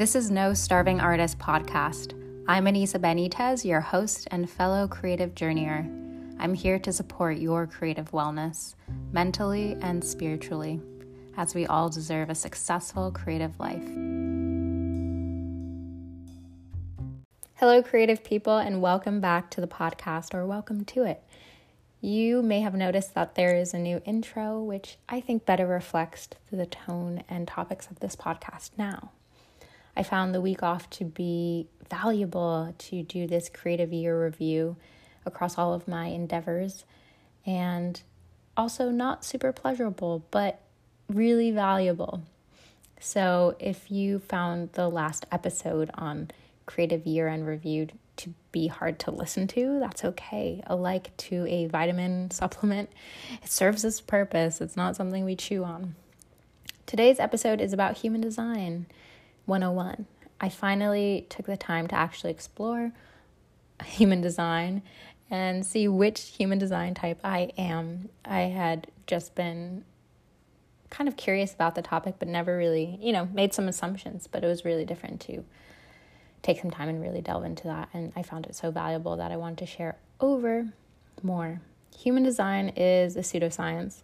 This is No Starving Artist podcast. I'm Anisa Benitez, your host and fellow creative journeyer. I'm here to support your creative wellness, mentally and spiritually, as we all deserve a successful creative life. Hello, creative people, and welcome back to the podcast, or welcome to it. You may have noticed that there is a new intro, which I think better reflects the tone and topics of this podcast now. I found the week off to be valuable to do this creative year review across all of my endeavors and also not super pleasurable, but really valuable. So, if you found the last episode on creative year end review to be hard to listen to, that's okay. Alike to a vitamin supplement, it serves its purpose. It's not something we chew on. Today's episode is about human design 101. I finally took the time to actually explore human design and see which human design type I am. I had just been kind of curious about the topic, but never really, you know, made some assumptions, but it was really different to take some time and really delve into that. And I found it so valuable that I wanted to share over more. Human design is a pseudoscience,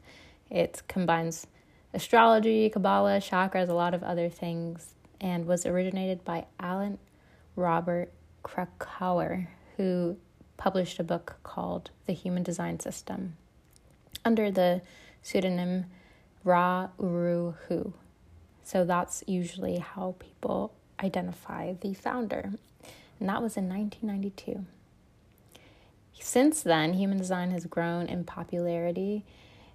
it combines astrology, Kabbalah, chakras, a lot of other things, and was originated by Alan Robert Krakower, who published a book called The Human Design System under the pseudonym Ra Uru Hu. So that's usually how people identify the founder, and that was in 1992. Since then, human design has grown in popularity.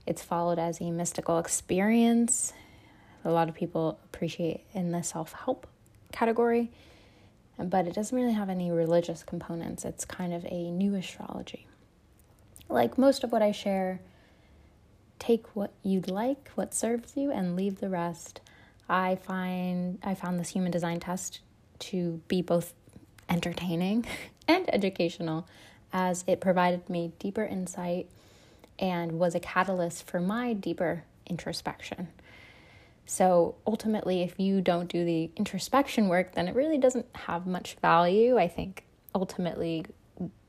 It's followed as a mystical experience. A lot of people appreciate in the self help category, but it doesn't really have any religious components. It's kind of a new astrology. Like most of what I share, take what you'd like, what serves you, and leave the rest. I find I found this human design test to be both entertaining and educational as it provided me deeper insight and was a catalyst for my deeper introspection. So ultimately, if you don't do the introspection work, then it really doesn't have much value. I think ultimately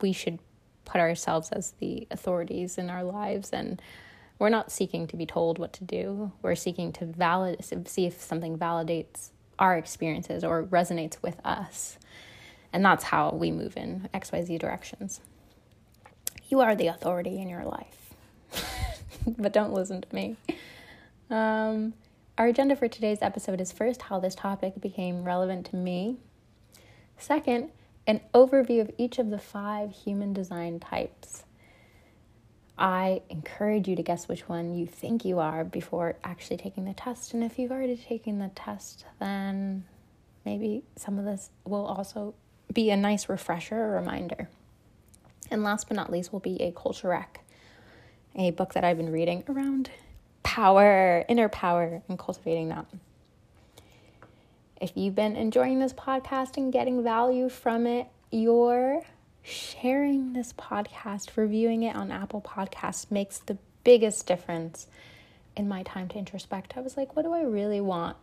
we should put ourselves as the authorities in our lives and we're not seeking to be told what to do. We're seeking to valid see if something validates our experiences or resonates with us. And that's how we move in XYZ directions. You are the authority in your life. but don't listen to me. Um, our agenda for today's episode is first how this topic became relevant to me. Second, an overview of each of the five human design types. I encourage you to guess which one you think you are before actually taking the test. And if you've already taken the test, then maybe some of this will also be a nice refresher or reminder. And last but not least will be a culture rec, a book that I've been reading around power, inner power, and cultivating that. If you've been enjoying this podcast and getting value from it, you're sharing this podcast, reviewing it on Apple Podcasts makes the biggest difference in my time to introspect. I was like, what do I really want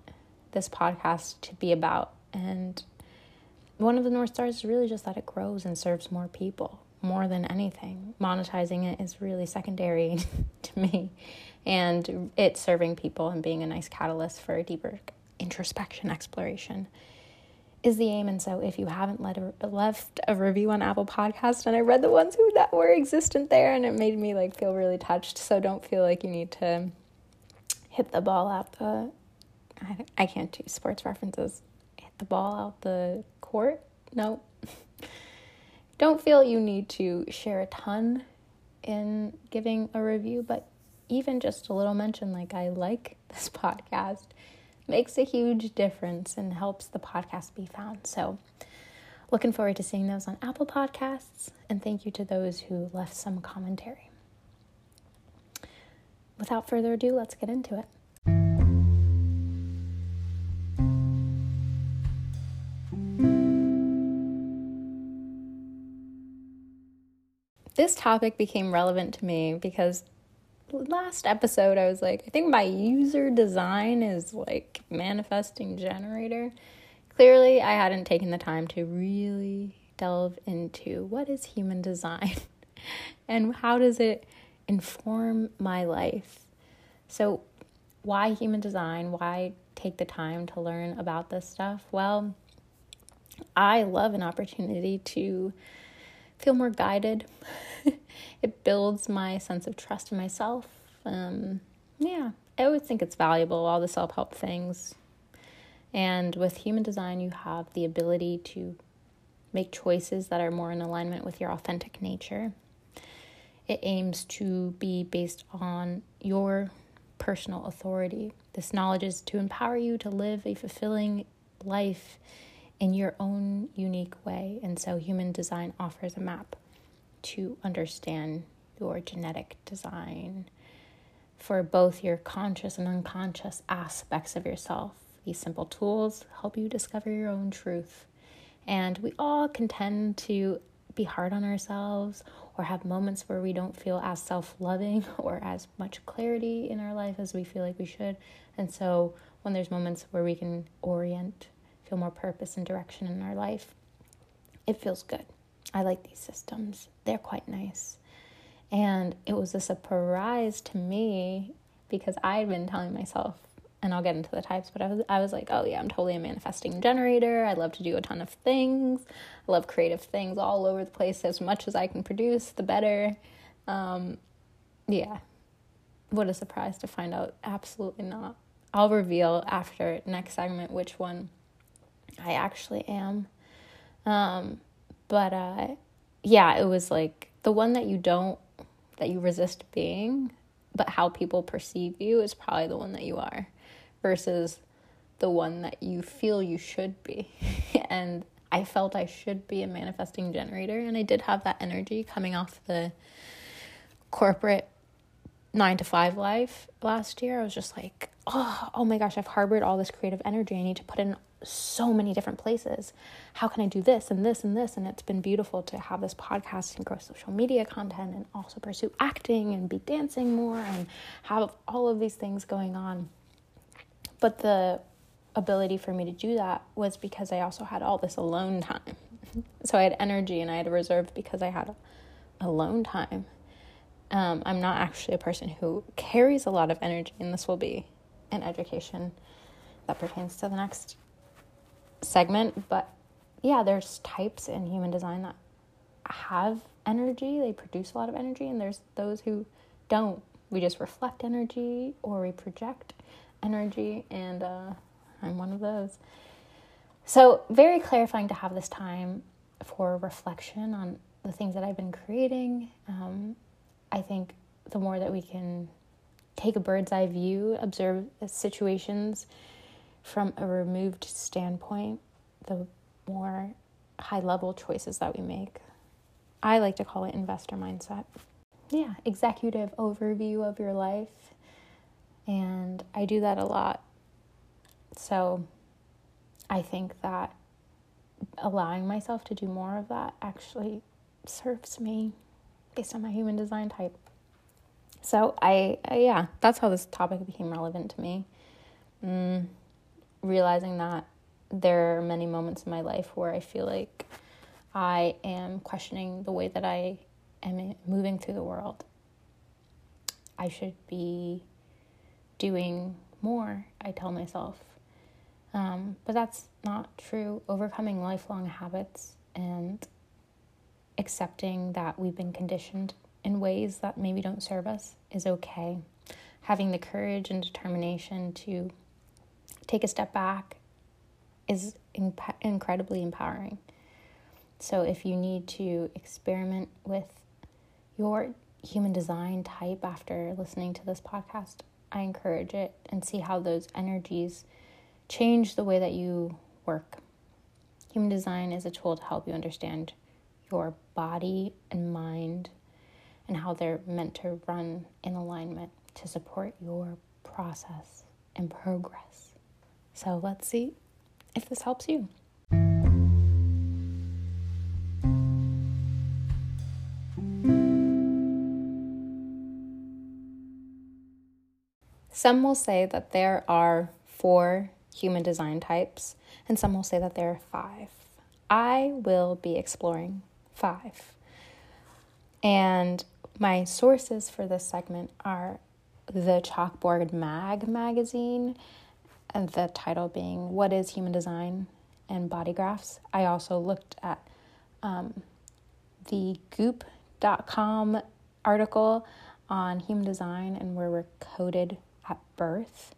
this podcast to be about? And one of the North Stars is really just that it grows and serves more people more than anything. Monetizing it is really secondary to me. And it's serving people and being a nice catalyst for a deeper introspection exploration is the aim. And so if you haven't a, left a review on Apple Podcast, and I read the ones who that were existent there, and it made me like feel really touched. So don't feel like you need to hit the ball out the. I, I can't do sports references. Hit the ball out the court. No. don't feel you need to share a ton in giving a review, but even just a little mention like I like this podcast makes a huge difference and helps the podcast be found. So, looking forward to seeing those on Apple Podcasts, and thank you to those who left some commentary. Without further ado, let's get into it. This topic became relevant to me because last episode I was like, I think my user design is like manifesting generator. clearly I hadn't taken the time to really delve into what is human design and how does it inform my life. So, why human design? Why take the time to learn about this stuff? Well, I love an opportunity to feel more guided. it builds my sense of trust in myself. Um, yeah, I always think it's valuable, all the self help things. And with human design, you have the ability to make choices that are more in alignment with your authentic nature. It aims to be based on your personal authority. This knowledge is to empower you to live a fulfilling life in your own unique way. And so, human design offers a map to understand your genetic design for both your conscious and unconscious aspects of yourself. These simple tools help you discover your own truth. And we all can tend to be hard on ourselves or have moments where we don't feel as self loving or as much clarity in our life as we feel like we should. And so, when there's moments where we can orient, feel more purpose and direction in our life, it feels good. I like these systems, they're quite nice. And it was a surprise to me because I had been telling myself, and I'll get into the types, but I was I was like, oh yeah, I'm totally a manifesting generator. I love to do a ton of things. I love creative things all over the place. As much as I can produce, the better. Um, yeah. What a surprise to find out. Absolutely not. I'll reveal after next segment which one I actually am. Um, but uh, yeah, it was like the one that you don't that you resist being, but how people perceive you is probably the one that you are versus the one that you feel you should be. and I felt I should be a manifesting generator, and I did have that energy coming off the corporate nine to five life last year. I was just like, oh, oh my gosh, I've harbored all this creative energy. I need to put in so many different places. How can I do this and this and this? And it's been beautiful to have this podcast and grow social media content and also pursue acting and be dancing more and have all of these things going on. But the ability for me to do that was because I also had all this alone time. so I had energy and I had a reserve because I had alone time. Um, I'm not actually a person who carries a lot of energy, and this will be an education that pertains to the next segment, but yeah, there's types in human design that have energy, they produce a lot of energy, and there's those who don't. We just reflect energy or we project energy, and uh, I'm one of those. So, very clarifying to have this time for reflection on the things that I've been creating. Um, I think the more that we can take a bird's eye view, observe situations, from a removed standpoint, the more high level choices that we make. I like to call it investor mindset. Yeah, executive overview of your life. And I do that a lot. So I think that allowing myself to do more of that actually serves me based on my human design type. So I, yeah, that's how this topic became relevant to me. Mm, realizing that there are many moments in my life where I feel like I am questioning the way that I am moving through the world. I should be doing more, I tell myself. Um, but that's not true. Overcoming lifelong habits and accepting that we've been conditioned in ways that maybe don't serve us is okay. Having the courage and determination to take a step back is imp- incredibly empowering. So, if you need to experiment with your human design type after listening to this podcast, I encourage it and see how those energies change the way that you work. Human design is a tool to help you understand your body and mind and how they're meant to run in alignment to support your process and progress. So let's see if this helps you. Some will say that there are four human design types, and some will say that there are five. I will be exploring five. And my sources for this segment are the Chalkboard Mag magazine, and the title being What is Human Design and Body Graphs. I also looked at um, the goop.com article on human design and where we're coded at birth.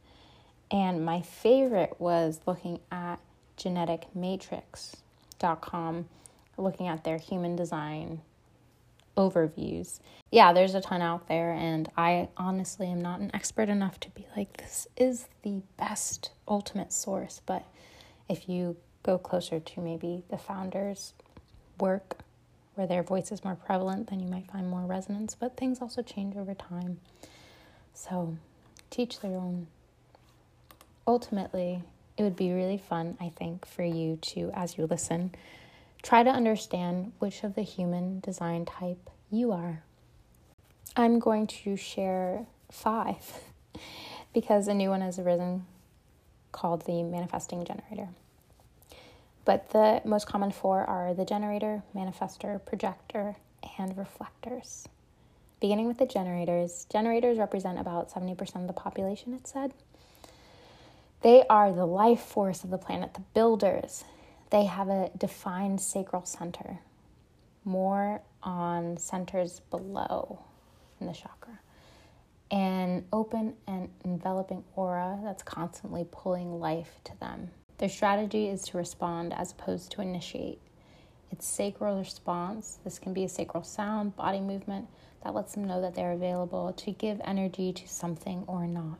And my favorite was looking at geneticmatrix.com, looking at their human design overviews. Yeah, there's a ton out there, and I honestly am not an expert enough to be like, this is the best ultimate source. But if you go closer to maybe the founders' work, where their voice is more prevalent, then you might find more resonance. But things also change over time. So teach their own. Ultimately, it would be really fun, I think, for you to, as you listen, Try to understand which of the human design type you are. I'm going to share five because a new one has arisen called the manifesting generator. But the most common four are the generator, manifester, projector, and reflectors. Beginning with the generators, generators represent about 70% of the population, it said. They are the life force of the planet, the builders, they have a defined sacral center, more on centers below in the chakra. An open and enveloping aura that's constantly pulling life to them. Their strategy is to respond as opposed to initiate. It's sacral response. This can be a sacral sound, body movement that lets them know that they're available to give energy to something or not.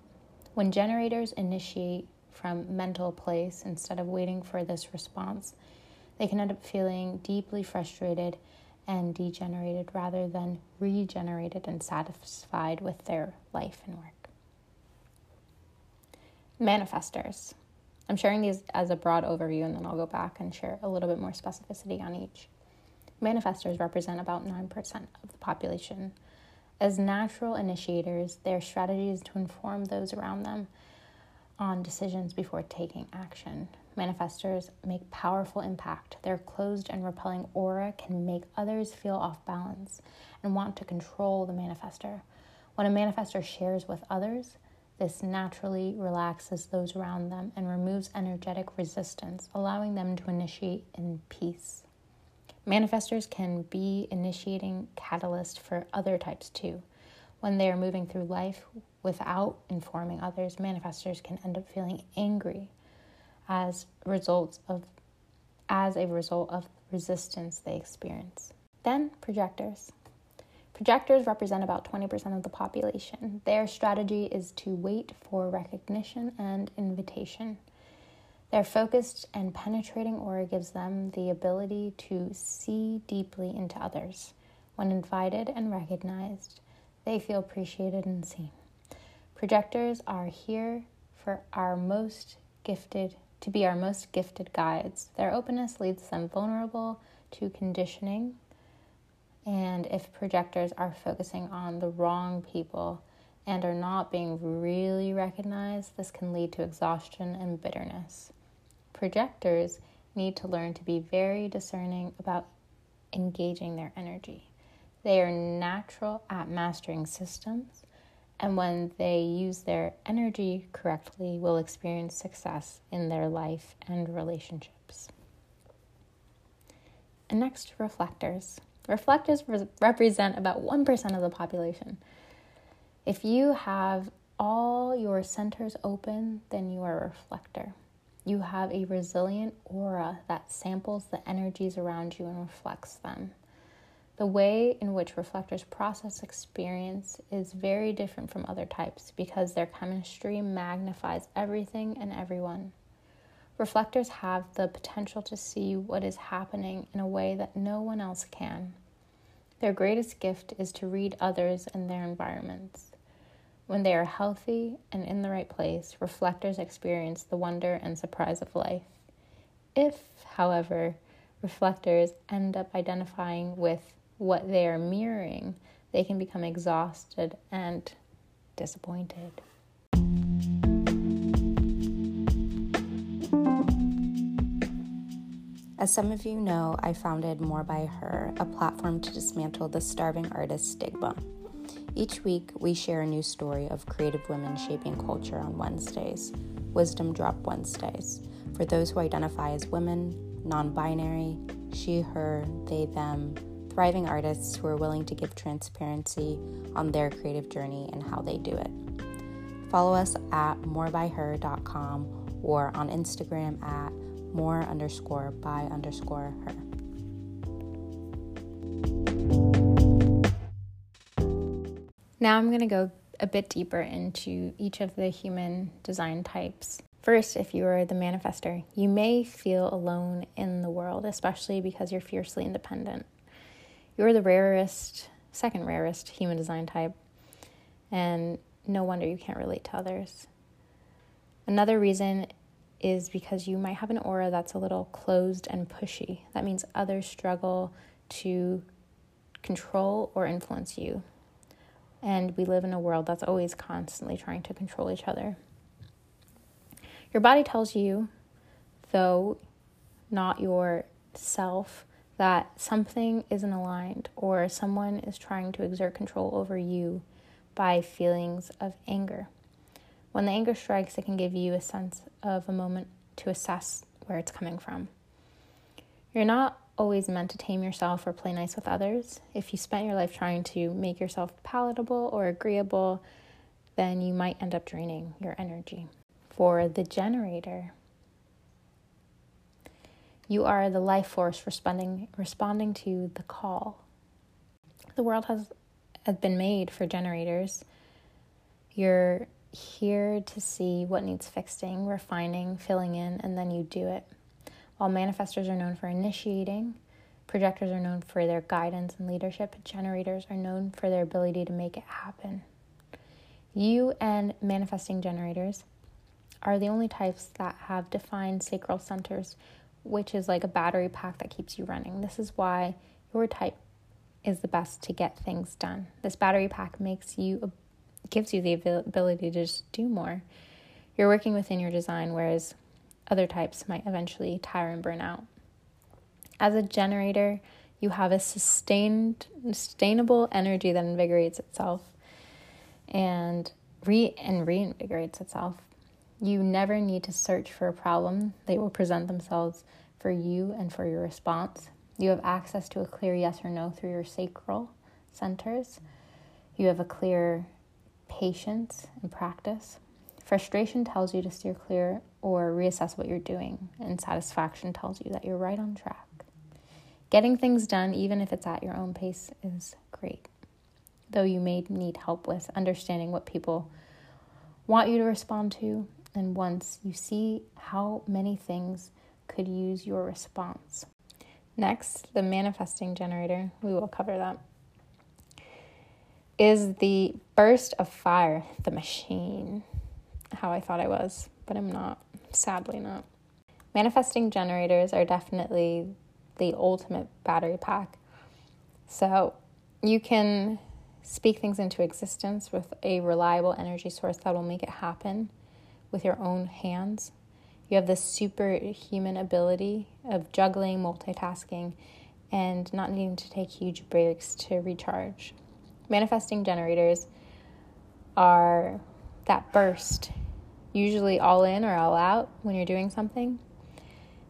When generators initiate from mental place instead of waiting for this response, they can end up feeling deeply frustrated and degenerated rather than regenerated and satisfied with their life and work. Manifestors. I'm sharing these as a broad overview and then I'll go back and share a little bit more specificity on each. Manifestors represent about 9% of the population. As natural initiators, their strategy is to inform those around them on decisions before taking action. Manifestors make powerful impact. Their closed and repelling aura can make others feel off balance and want to control the manifester. When a manifester shares with others, this naturally relaxes those around them and removes energetic resistance, allowing them to initiate in peace. Manifestors can be initiating catalyst for other types too. When they are moving through life without informing others, manifestors can end up feeling angry as results of as a result of resistance they experience. Then projectors. Projectors represent about 20% of the population. Their strategy is to wait for recognition and invitation. Their focused and penetrating aura gives them the ability to see deeply into others. When invited and recognized, they feel appreciated and seen. Projectors are here for our most gifted to be our most gifted guides. Their openness leads them vulnerable to conditioning. And if projectors are focusing on the wrong people and are not being really recognized, this can lead to exhaustion and bitterness. Projectors need to learn to be very discerning about engaging their energy. They are natural at mastering systems and when they use their energy correctly, will experience success in their life and relationships. And next, reflectors. Reflectors re- represent about 1% of the population. If you have all your centers open, then you are a reflector. You have a resilient aura that samples the energies around you and reflects them. The way in which reflectors process experience is very different from other types because their chemistry magnifies everything and everyone. Reflectors have the potential to see what is happening in a way that no one else can. Their greatest gift is to read others and their environments. When they are healthy and in the right place, reflectors experience the wonder and surprise of life. If, however, reflectors end up identifying with what they are mirroring, they can become exhausted and disappointed. As some of you know, I founded More by Her, a platform to dismantle the starving artist stigma. Each week, we share a new story of creative women shaping culture on Wednesdays, Wisdom Drop Wednesdays, for those who identify as women, non binary, she, her, they, them, thriving artists who are willing to give transparency on their creative journey and how they do it. Follow us at morebyher.com or on Instagram at more underscore by underscore her. Now I'm going to go a bit deeper into each of the human design types. First, if you are the manifester, you may feel alone in the world, especially because you're fiercely independent. You're the rarest, second rarest human design type, and no wonder you can't relate to others. Another reason is because you might have an aura that's a little closed and pushy. That means others struggle to control or influence you. And we live in a world that's always constantly trying to control each other. Your body tells you, though not your self, that something isn't aligned or someone is trying to exert control over you by feelings of anger. When the anger strikes, it can give you a sense of a moment to assess where it's coming from. You're not always meant to tame yourself or play nice with others. If you spent your life trying to make yourself palatable or agreeable, then you might end up draining your energy. For the generator, you are the life force responding responding to the call. The world has has been made for generators. You're here to see what needs fixing, refining, filling in, and then you do it. While manifestors are known for initiating, projectors are known for their guidance and leadership, generators are known for their ability to make it happen. You and manifesting generators are the only types that have defined sacral centers, which is like a battery pack that keeps you running. This is why your type is the best to get things done. This battery pack makes you gives you the ability to just do more. You're working within your design whereas other types might eventually tire and burn out. As a generator, you have a sustained sustainable energy that invigorates itself and re and reinvigorates itself. You never need to search for a problem. They will present themselves for you and for your response. You have access to a clear yes or no through your sacral centers. You have a clear patience and practice. Frustration tells you to steer clear or reassess what you're doing, and satisfaction tells you that you're right on track. Getting things done, even if it's at your own pace, is great. Though you may need help with understanding what people want you to respond to, and once you see how many things could use your response. Next, the manifesting generator, we will cover that, is the burst of fire, the machine. How I thought I was, but I'm not, sadly, not. Manifesting generators are definitely the ultimate battery pack. So you can speak things into existence with a reliable energy source that will make it happen with your own hands you have this superhuman ability of juggling, multitasking, and not needing to take huge breaks to recharge. Manifesting generators are that burst, usually all in or all out when you're doing something.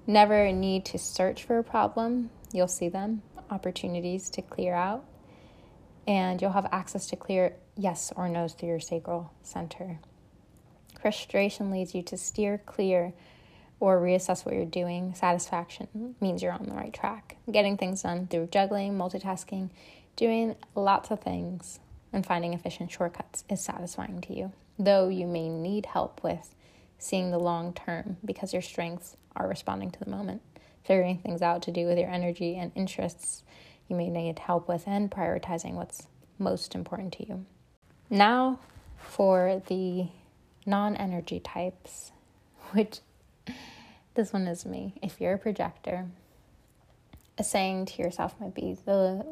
Never need to search for a problem, you'll see them, opportunities to clear out, and you'll have access to clear yes or no's through your sacral center. Frustration leads you to steer clear or reassess what you're doing. Satisfaction means you're on the right track. Getting things done through juggling, multitasking, doing lots of things, and finding efficient shortcuts is satisfying to you, though you may need help with seeing the long term because your strengths are responding to the moment. Figuring things out to do with your energy and interests you may need help with, and prioritizing what's most important to you. Now, for the non energy types, which this one is me. If you're a projector, a saying to yourself might be the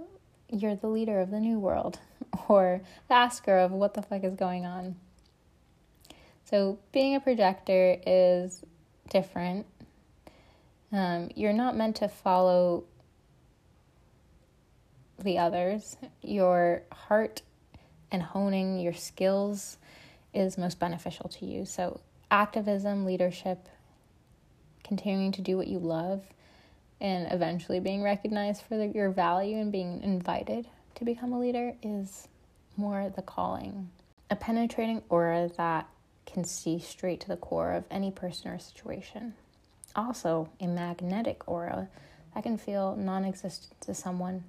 you're the leader of the new world or the asker of what the fuck is going on. So being a projector is different Um, you're not meant to follow the others. Your heart and honing your skills is most beneficial to you. So, activism, leadership, continuing to do what you love, and eventually being recognized for the, your value and being invited to become a leader is more the calling. A penetrating aura that can see straight to the core of any person or situation. Also, a magnetic aura that can feel non existent to someone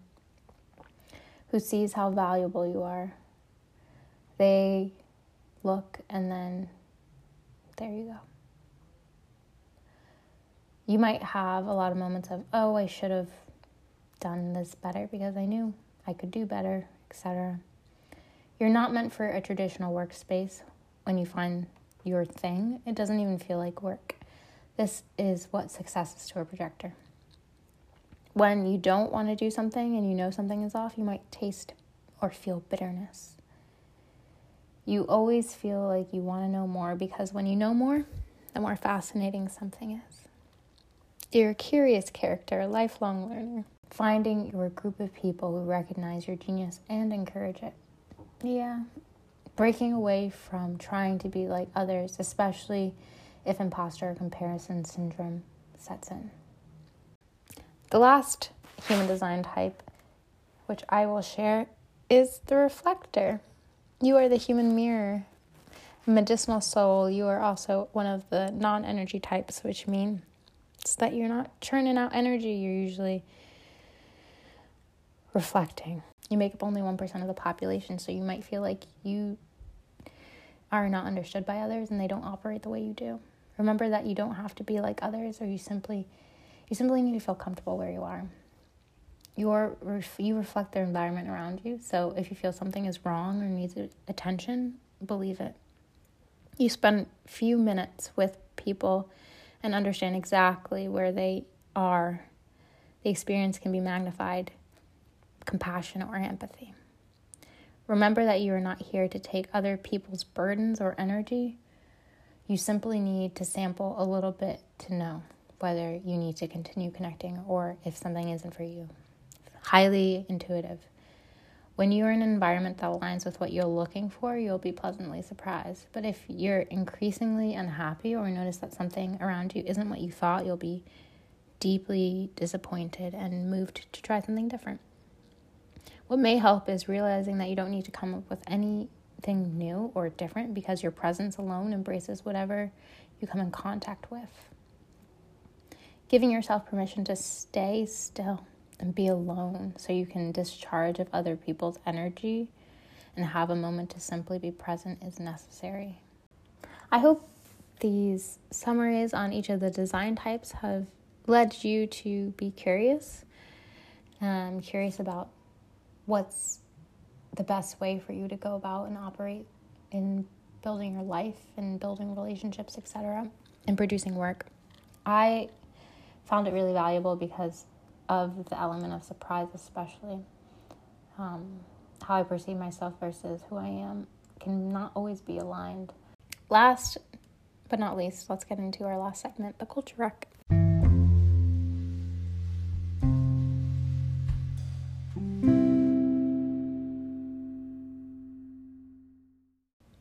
who sees how valuable you are. They look and then there you go. You might have a lot of moments of, oh, I should have done this better because I knew I could do better, etc. You're not meant for a traditional workspace when you find your thing. It doesn't even feel like work. This is what success is to a projector. When you don't want to do something and you know something is off, you might taste or feel bitterness. You always feel like you want to know more because when you know more, the more fascinating something is. You're a curious character, a lifelong learner, finding your group of people who recognize your genius and encourage it. Yeah, breaking away from trying to be like others, especially if imposter comparison syndrome sets in. The last human design type, which I will share, is the reflector. You are the human mirror. Medicinal soul, you are also one of the non energy types, which means that you're not churning out energy, you're usually reflecting. You make up only 1% of the population, so you might feel like you are not understood by others and they don't operate the way you do. Remember that you don't have to be like others or you simply you simply need to feel comfortable where you are. You're, you reflect the environment around you. So if you feel something is wrong or needs attention, believe it. You spend few minutes with people and understand exactly where they are. The experience can be magnified, compassion or empathy. Remember that you are not here to take other people's burdens or energy. You simply need to sample a little bit to know whether you need to continue connecting or if something isn't for you. Highly intuitive. When you're in an environment that aligns with what you're looking for, you'll be pleasantly surprised. But if you're increasingly unhappy or notice that something around you isn't what you thought, you'll be deeply disappointed and moved to try something different. What may help is realizing that you don't need to come up with anything new or different because your presence alone embraces whatever you come in contact with. Giving yourself permission to stay still and be alone so you can discharge of other people's energy and have a moment to simply be present is necessary. I hope these summaries on each of the design types have led you to be curious. Um, curious about what's the best way for you to go about and operate in building your life and building relationships, etc., and producing work. I found it really valuable because of the element of surprise, especially. Um, how I perceive myself versus who I am can not always be aligned. Last but not least, let's get into our last segment the culture rec.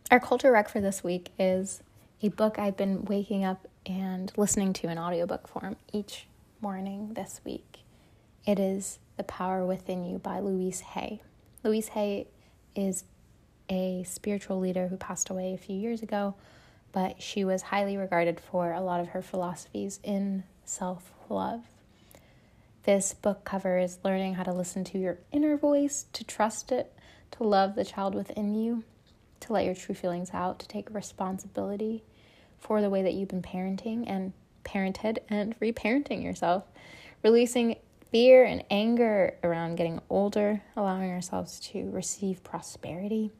Our culture rec for this week is a book I've been waking up and listening to in audiobook form each morning this week. It is The Power Within You by Louise Hay. Louise Hay is a spiritual leader who passed away a few years ago, but she was highly regarded for a lot of her philosophies in self love. This book covers learning how to listen to your inner voice, to trust it, to love the child within you, to let your true feelings out, to take responsibility for the way that you've been parenting and parented and reparenting yourself, releasing fear and anger around getting older, allowing ourselves to receive prosperity,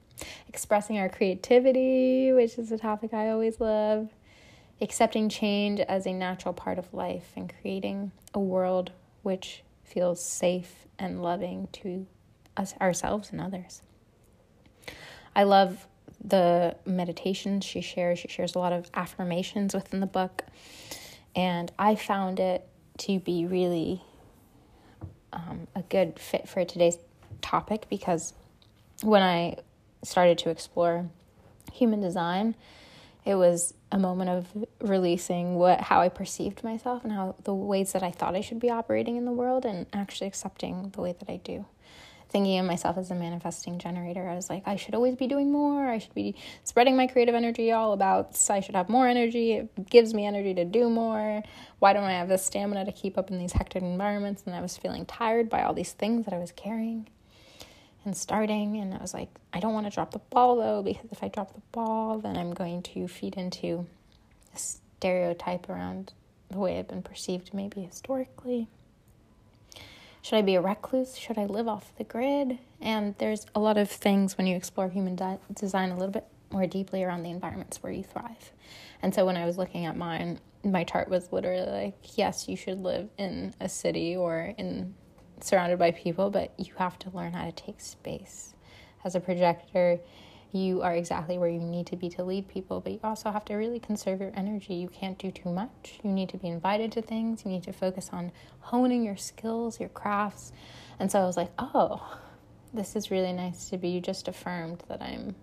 expressing our creativity, which is a topic I always love, accepting change as a natural part of life, and creating a world which feels safe and loving to us ourselves and others. I love the meditations she shares. She shares a lot of affirmations within the book. And I found it to be really um, a good fit for today's topic because when I started to explore human design, it was a moment of releasing what how I perceived myself and how the ways that I thought I should be operating in the world and actually accepting the way that I do. Thinking of myself as a manifesting generator, I was like, I should always be doing more. I should be spreading my creative energy all about. I should have more energy. It gives me energy to do more. Why don't I have the stamina to keep up in these hectic environments? And I was feeling tired by all these things that I was carrying and starting. And I was like, I don't want to drop the ball though, because if I drop the ball, then I'm going to feed into a stereotype around the way I've been perceived, maybe historically. Should I be a recluse? Should I live off the grid? And there's a lot of things when you explore human de- design a little bit more deeply around the environments where you thrive. And so when I was looking at mine, my chart was literally like, yes, you should live in a city or in surrounded by people, but you have to learn how to take space. As a projector, you are exactly where you need to be to lead people, but you also have to really conserve your energy. You can't do too much. You need to be invited to things. You need to focus on honing your skills, your crafts. And so I was like, oh, this is really nice to be. You just affirmed that I'm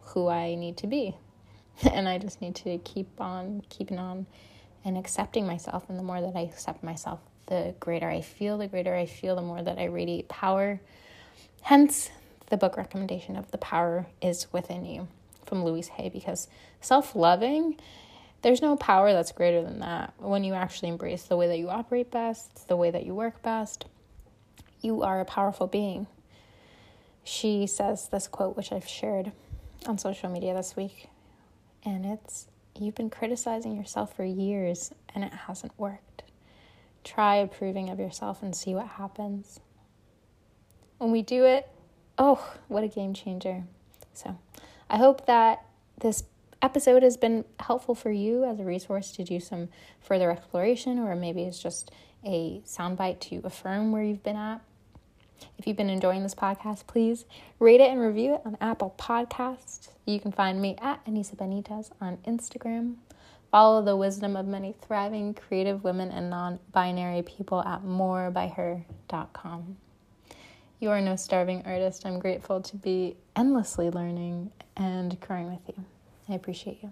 who I need to be. And I just need to keep on keeping on and accepting myself. And the more that I accept myself, the greater I feel. The greater I feel, the more that I radiate power. Hence, the book recommendation of The Power is Within You from Louise Hay, because self loving, there's no power that's greater than that. When you actually embrace the way that you operate best, the way that you work best, you are a powerful being. She says this quote, which I've shared on social media this week, and it's You've been criticizing yourself for years and it hasn't worked. Try approving of yourself and see what happens. When we do it, oh, what a game changer. So, I hope that this episode has been helpful for you as a resource to do some further exploration, or maybe it's just a soundbite to affirm where you've been at. If you've been enjoying this podcast, please rate it and review it on Apple Podcasts. You can find me at Anisa Benitez on Instagram. Follow the wisdom of many thriving creative women and non binary people at morebyher.com. You are no starving artist. I'm grateful to be endlessly learning and growing with you. I appreciate you.